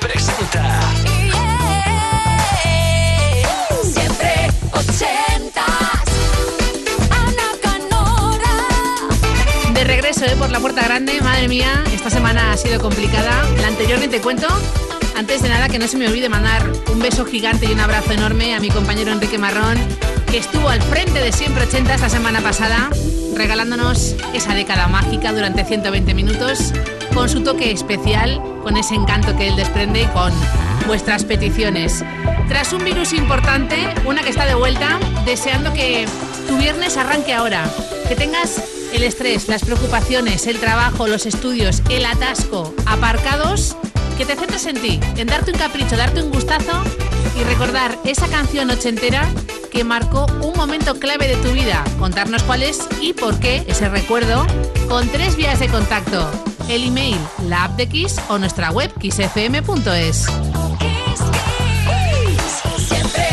Presenta. Siempre ochentas. Ana Canora. De regreso eh, por la puerta grande, madre mía, esta semana ha sido complicada. La anterior ni te cuento. Antes de nada, que no se me olvide mandar un beso gigante y un abrazo enorme a mi compañero Enrique Marrón, que estuvo al frente de Siempre 80 esta semana pasada, regalándonos esa década mágica durante 120 minutos, con su toque especial, con ese encanto que él desprende y con vuestras peticiones. Tras un virus importante, una que está de vuelta, deseando que tu viernes arranque ahora, que tengas el estrés, las preocupaciones, el trabajo, los estudios, el atasco aparcados, que te centres en ti, en darte un capricho, darte un gustazo y recordar esa canción ochentera que marcó un momento clave de tu vida. Contarnos cuál es y por qué ese recuerdo con tres vías de contacto. El email, la app de Kiss o nuestra web kissfm.es. Kiss, Kiss. Siempre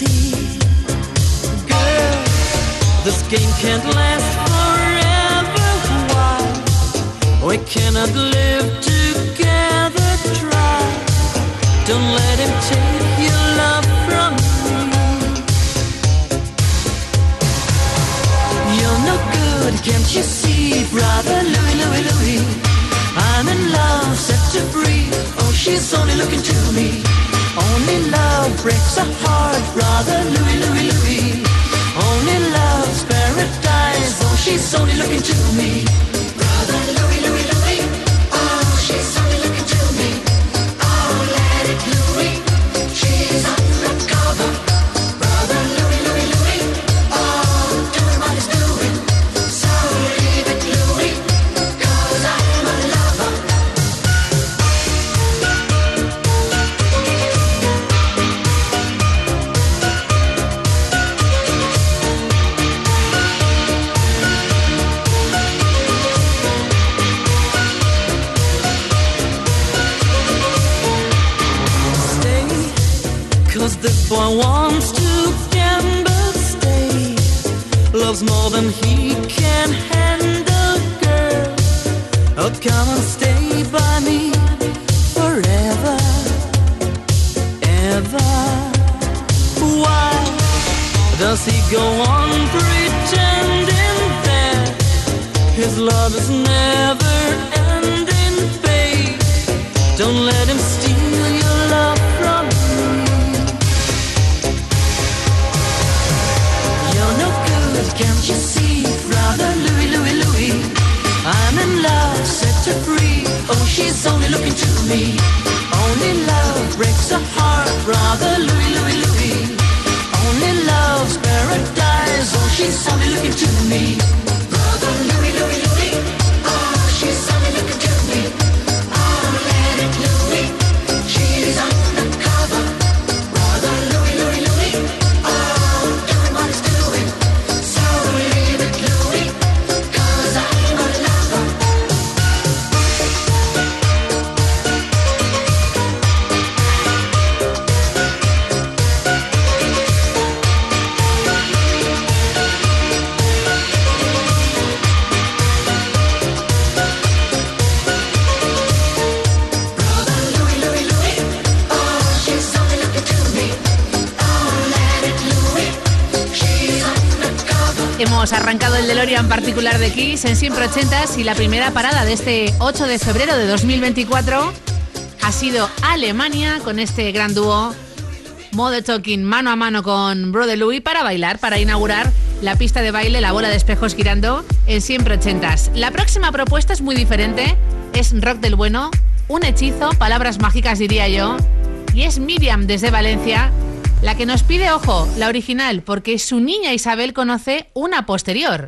Easy. Girl, this game can't last forever. Why? We cannot live together. Try. Don't let him take your love from me. You're no good, can't you see, brother Louie, Louie, Louie? I'm in love, set to free. Oh, she's only looking to me. Only love breaks a heart, brother Louie, Louie, Louie. Only love's paradise. Oh, she's only looking to me. Come and stay by me forever, ever. Why does he go on pretending that his love is never ending, babe? Don't let him steal your love from me. You're no good, can't you see, to free. Oh, she's only looking to me. Only love breaks a heart, brother Louie, Louie, Louie. Only love's paradise. Oh, she's only looking to me. DeLorean particular de Kiss en siempre y la primera parada de este 8 de febrero de 2024 ha sido Alemania con este gran dúo Mode Talking mano a mano con Brother Louis para bailar, para inaugurar la pista de baile, la bola de espejos girando en siempre La próxima propuesta es muy diferente, es rock del bueno, un hechizo, palabras mágicas diría yo, y es Miriam desde Valencia la que nos pide, ojo, la original, porque su niña Isabel conoce una posterior.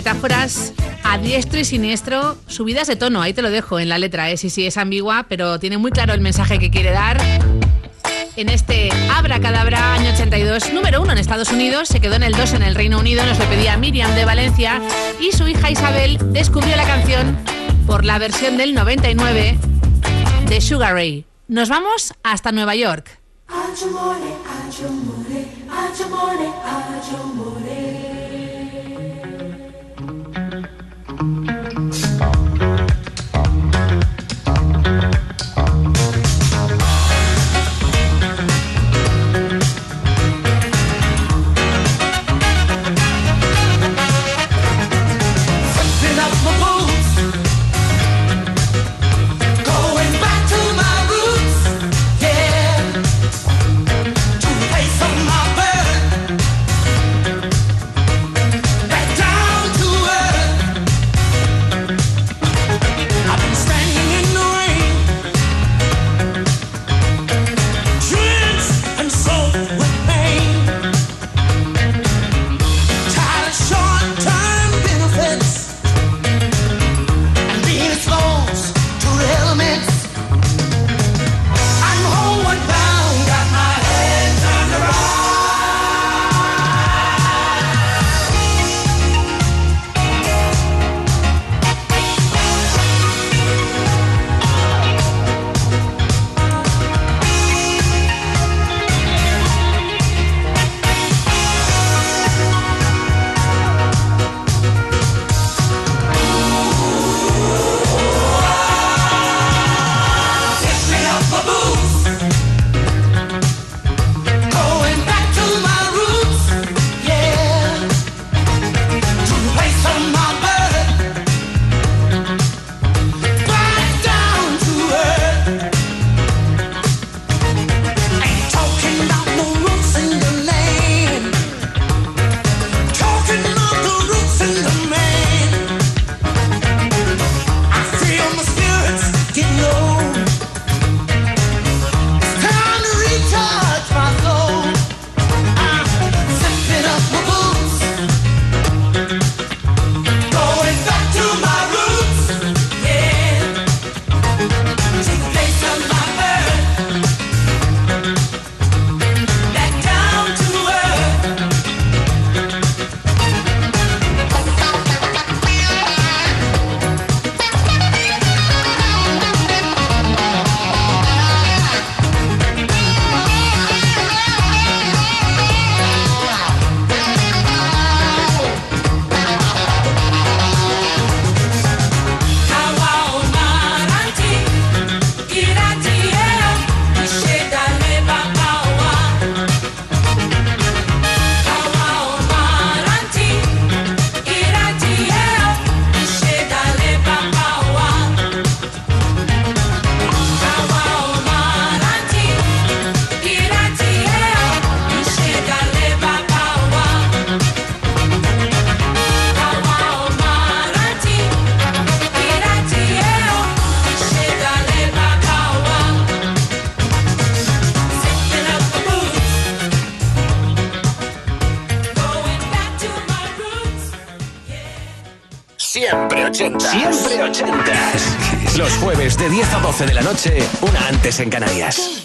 metáforas a diestro y siniestro, subidas de tono, ahí te lo dejo en la letra, ¿eh? sí, sí, es ambigua, pero tiene muy claro el mensaje que quiere dar. En este Abra Cadabra, año 82, número 1 en Estados Unidos, se quedó en el 2 en el Reino Unido, nos lo pedía Miriam de Valencia y su hija Isabel descubrió la canción por la versión del 99 de Sugar Ray. Nos vamos hasta Nueva York. ochentas. Los jueves de 10 a 12 de la noche, una antes en Canarias.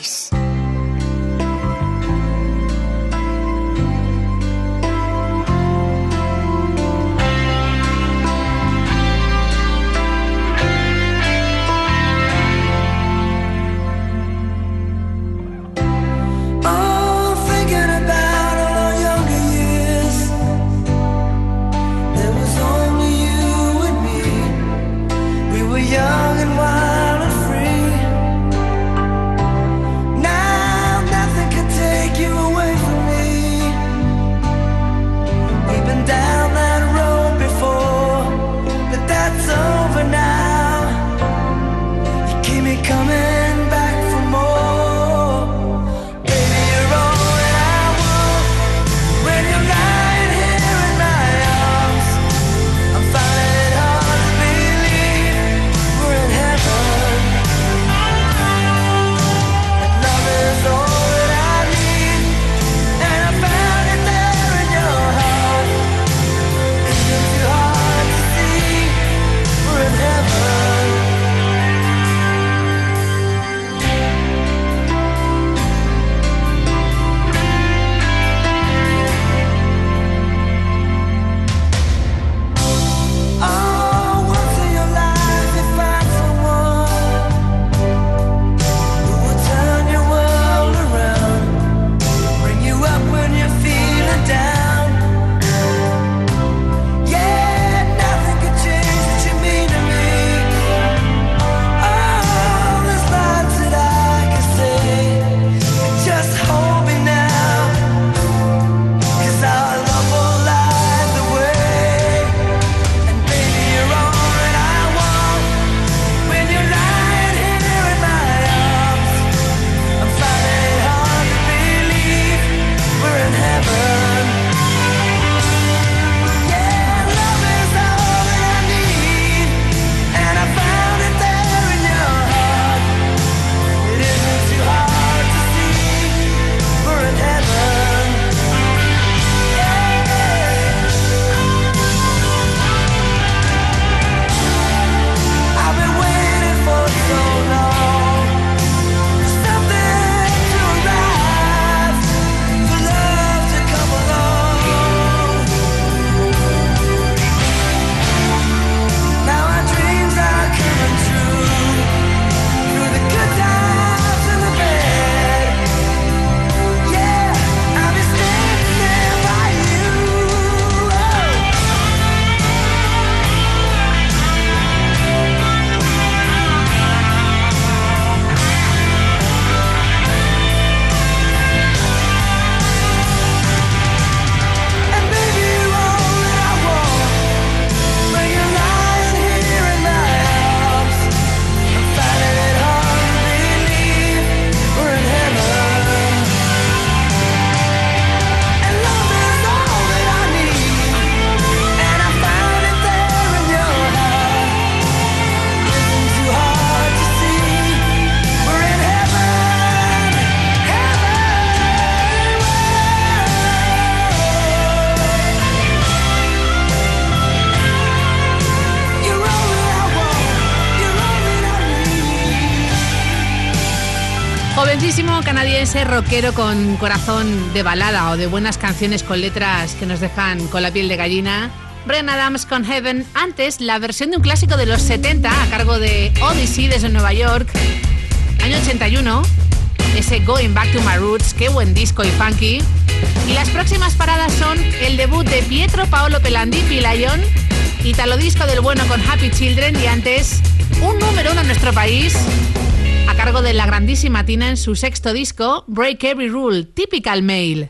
rockero con corazón de balada o de buenas canciones con letras que nos dejan con la piel de gallina. Bren Adams con Heaven, antes la versión de un clásico de los 70 a cargo de Odyssey desde Nueva York, año 81, ese Going Back to My Roots, qué buen disco y funky. Y las próximas paradas son el debut de Pietro Paolo Pelandi Pilayón, Italo Disco del Bueno con Happy Children y antes un número uno en nuestro país, a cargo de la grandísima Tina en su sexto disco, Break Every Rule, Typical Male.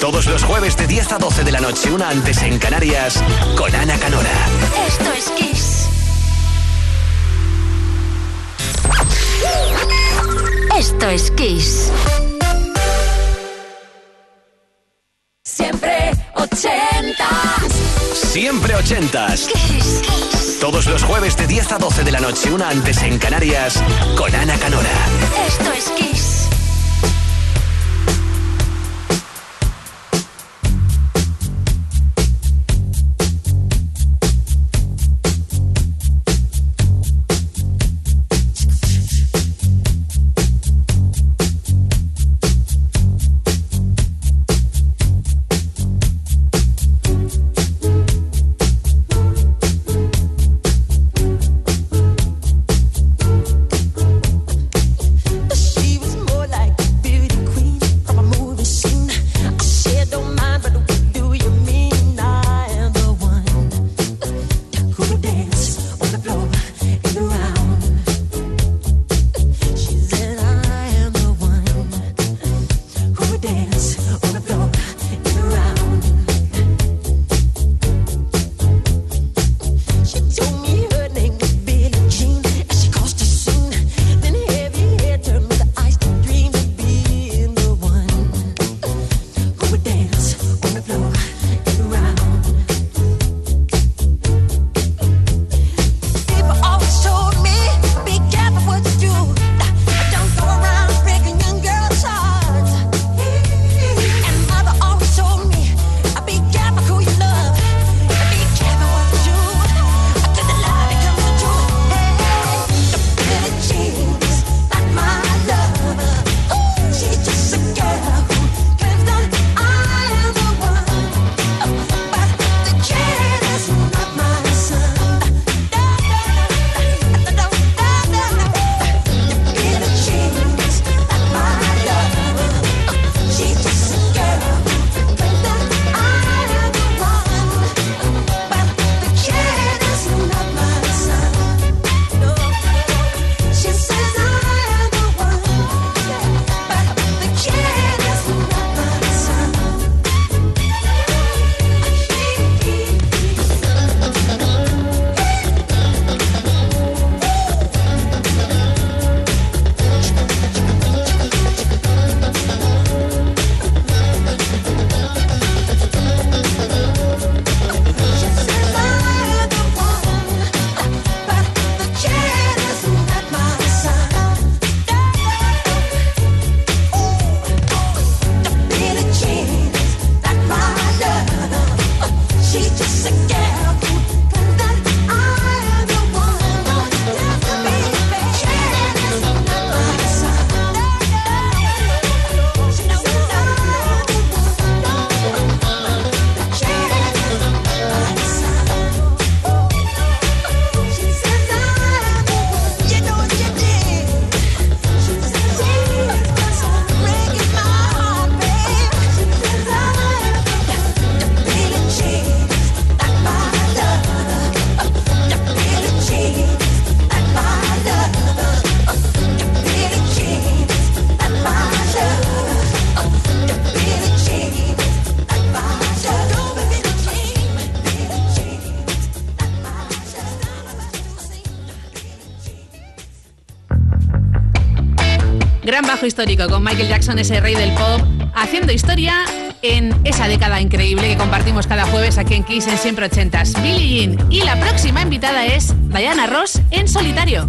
Todos los jueves de 10 a 12 de la noche, una antes en Canarias, con Ana Canora. Esto es Kiss. Esto es Kiss. Siempre ochentas. Siempre ochentas. Kiss, Kiss. Todos los jueves de 10 a 12 de la noche, una antes en Canarias, con Ana Canora. Esto es Kiss. trabajo histórico con Michael Jackson, ese rey del pop, haciendo historia en esa década increíble que compartimos cada jueves aquí en Kiss en Siempre 80s. Billie Jean y la próxima invitada es Diana Ross en solitario.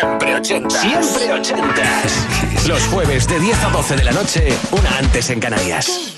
Siempre ochentas. Siempre ochentas. Los jueves de 10 a 12 de la noche, una antes en Canarias.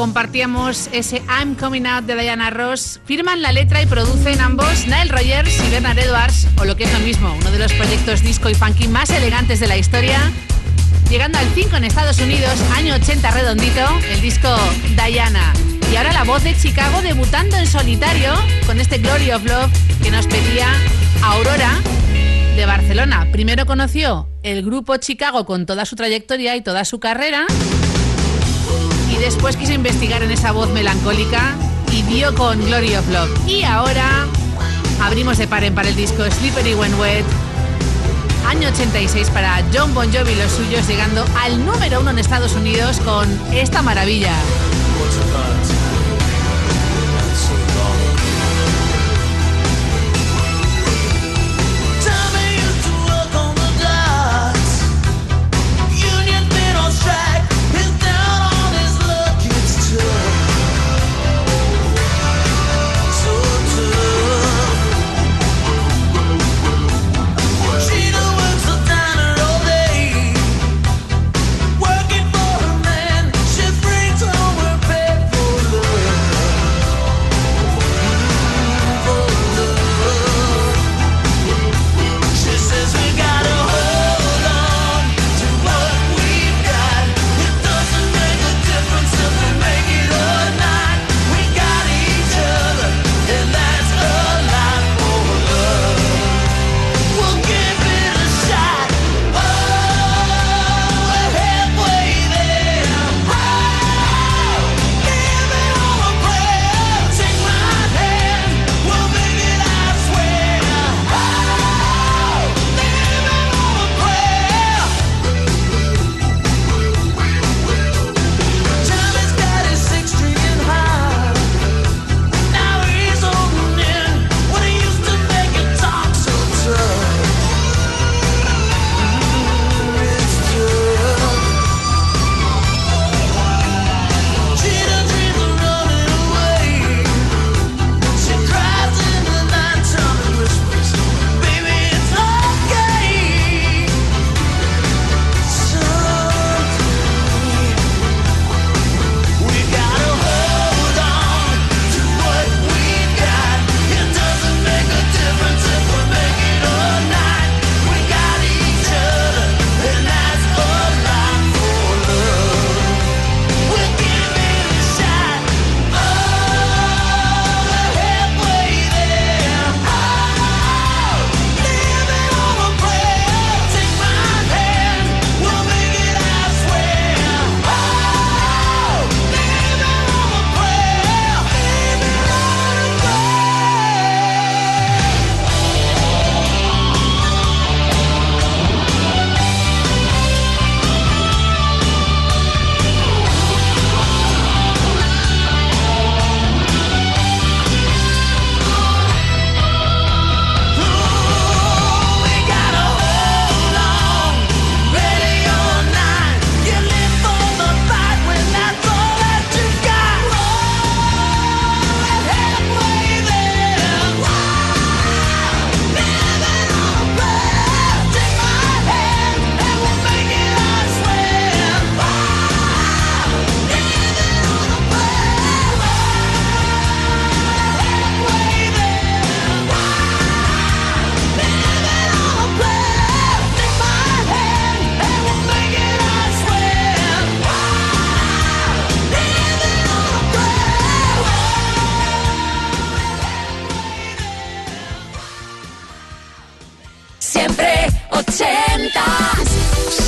Compartíamos ese I'm Coming Out de Diana Ross. Firman la letra y producen ambos Nile Rogers y Bernard Edwards, o lo que es lo mismo, uno de los proyectos disco y funky más elegantes de la historia. Llegando al 5 en Estados Unidos, año 80 redondito, el disco Diana. Y ahora la voz de Chicago debutando en solitario con este Glory of Love que nos pedía Aurora de Barcelona. Primero conoció el grupo Chicago con toda su trayectoria y toda su carrera después quiso investigar en esa voz melancólica y dio con Glory of Love. Y ahora abrimos de par en par el disco Slippery When Wet, año 86 para John Bon Jovi y los suyos, llegando al número uno en Estados Unidos con esta maravilla.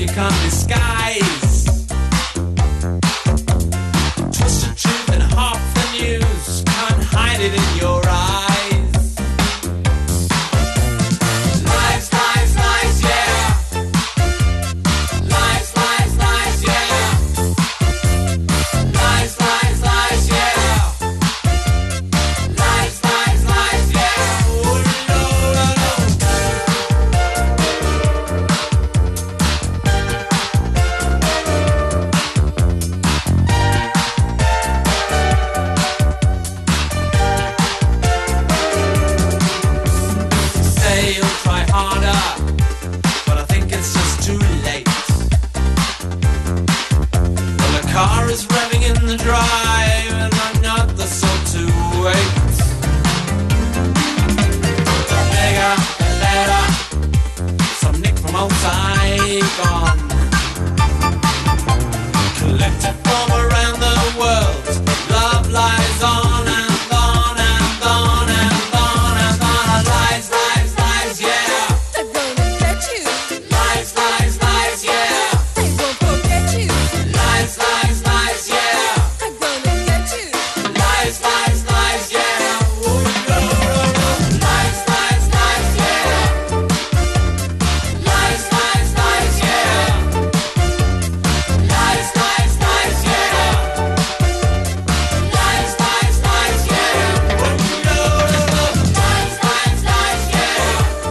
you can't disguise. Twist the truth and half the news, can't hide it in your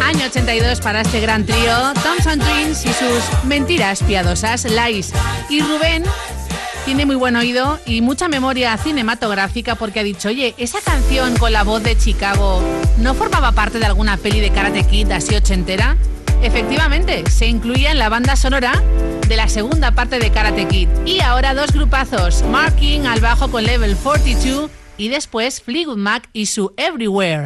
Año 82 para este gran trío, Thompson Twins y sus mentiras piadosas, Lies. Y Rubén tiene muy buen oído y mucha memoria cinematográfica porque ha dicho, oye, esa canción con la voz de Chicago no formaba parte de alguna peli de Karate Kid así ochentera. Efectivamente, se incluía en la banda sonora de la segunda parte de Karate Kid. Y ahora dos grupazos, Marking al bajo con Level 42 y después Fleetwood Mac y su Everywhere.